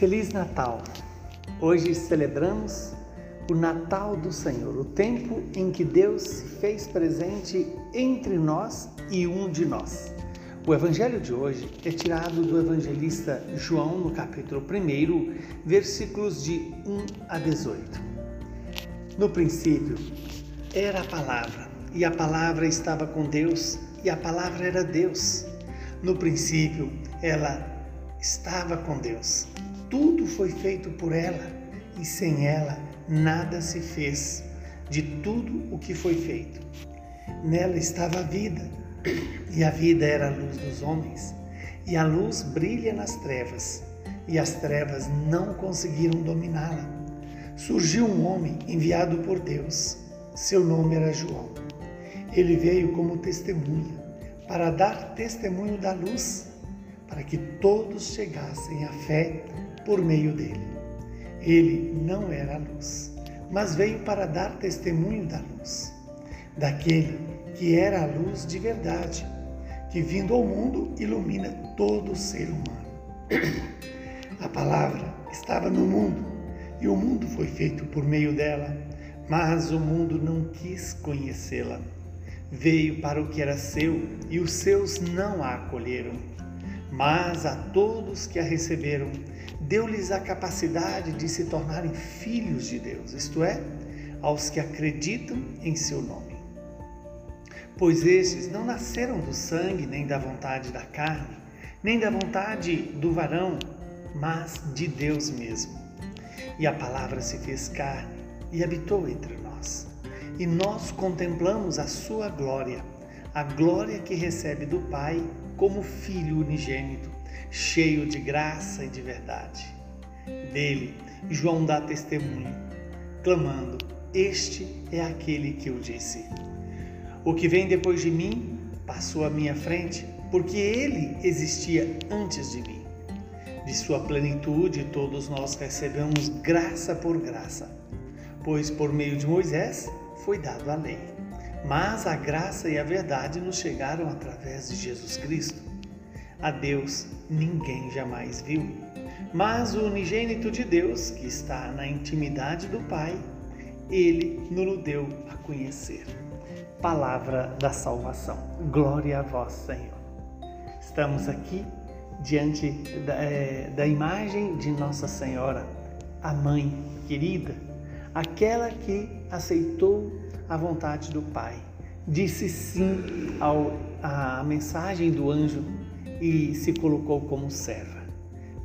Feliz Natal! Hoje celebramos o Natal do Senhor, o tempo em que Deus se fez presente entre nós e um de nós. O evangelho de hoje é tirado do evangelista João, no capítulo 1, versículos de 1 a 18. No princípio era a palavra, e a palavra estava com Deus, e a palavra era Deus. No princípio, ela estava com Deus. Tudo foi feito por ela e sem ela nada se fez de tudo o que foi feito. Nela estava a vida e a vida era a luz dos homens. E a luz brilha nas trevas e as trevas não conseguiram dominá-la. Surgiu um homem enviado por Deus. Seu nome era João. Ele veio como testemunha para dar testemunho da luz, para que todos chegassem à fé por meio dele. Ele não era a luz, mas veio para dar testemunho da luz, daquele que era a luz de verdade, que vindo ao mundo ilumina todo ser humano. A palavra estava no mundo e o mundo foi feito por meio dela, mas o mundo não quis conhecê-la. Veio para o que era seu e os seus não a acolheram. Mas a todos que a receberam, deu-lhes a capacidade de se tornarem filhos de Deus, isto é, aos que acreditam em seu nome. Pois estes não nasceram do sangue, nem da vontade da carne, nem da vontade do varão, mas de Deus mesmo. E a palavra se fez carne e habitou entre nós. E nós contemplamos a sua glória, a glória que recebe do Pai como Filho unigênito, cheio de graça e de verdade. Dele, João dá testemunho, clamando: Este é aquele que eu disse. O que vem depois de mim passou à minha frente, porque ele existia antes de mim. De sua plenitude, todos nós recebemos graça por graça, pois por meio de Moisés foi dado a lei mas a graça e a verdade nos chegaram através de Jesus Cristo. A Deus ninguém jamais viu, mas o unigênito de Deus, que está na intimidade do Pai, ele nos deu a conhecer. Palavra da salvação. Glória a vós, Senhor. Estamos aqui diante da, é, da imagem de Nossa Senhora, a mãe querida, aquela que aceitou a vontade do Pai. Disse sim ao, à mensagem do anjo e se colocou como serva.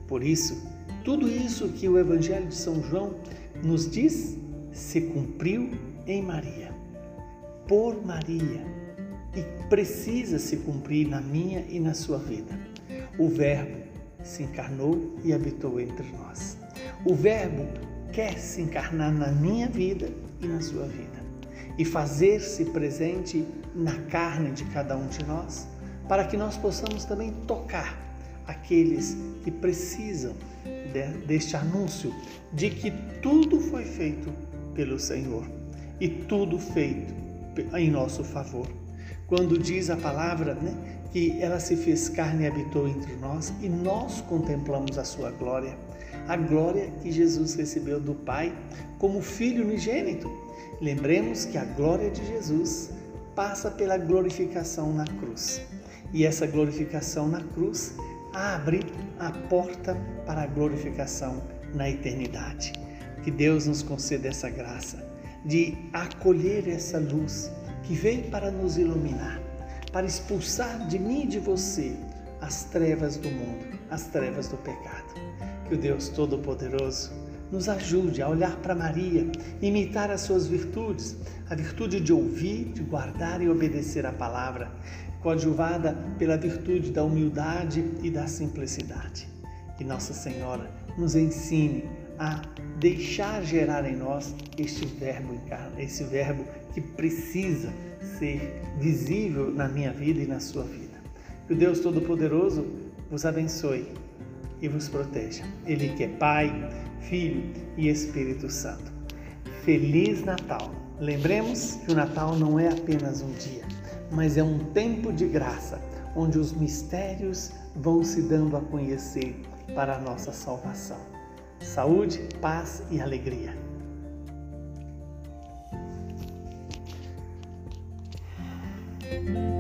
Por isso, tudo isso que o Evangelho de São João nos diz se cumpriu em Maria, por Maria, e precisa se cumprir na minha e na sua vida. O Verbo se encarnou e habitou entre nós. O Verbo quer se encarnar na minha vida e na sua vida e fazer-se presente na carne de cada um de nós, para que nós possamos também tocar aqueles que precisam de, deste anúncio de que tudo foi feito pelo Senhor e tudo feito em nosso favor. Quando diz a palavra né, que ela se fez carne e habitou entre nós e nós contemplamos a sua glória, a glória que Jesus recebeu do Pai como Filho unigênito Lembremos que a glória de Jesus passa pela glorificação na cruz. E essa glorificação na cruz abre a porta para a glorificação na eternidade. Que Deus nos conceda essa graça de acolher essa luz que veio para nos iluminar, para expulsar de mim e de você as trevas do mundo, as trevas do pecado. Que o Deus Todo-Poderoso nos ajude a olhar para Maria, imitar as suas virtudes, a virtude de ouvir, de guardar e obedecer a palavra, coadjuvada pela virtude da humildade e da simplicidade. Que Nossa Senhora nos ensine a deixar gerar em nós este verbo, esse verbo que precisa ser visível na minha vida e na sua vida. Que o Deus Todo-Poderoso vos abençoe e vos proteja. Ele que é Pai, Filho e Espírito Santo. Feliz Natal! Lembremos que o Natal não é apenas um dia, mas é um tempo de graça, onde os mistérios vão se dando a conhecer para a nossa salvação. saúde, paz e alegria. Música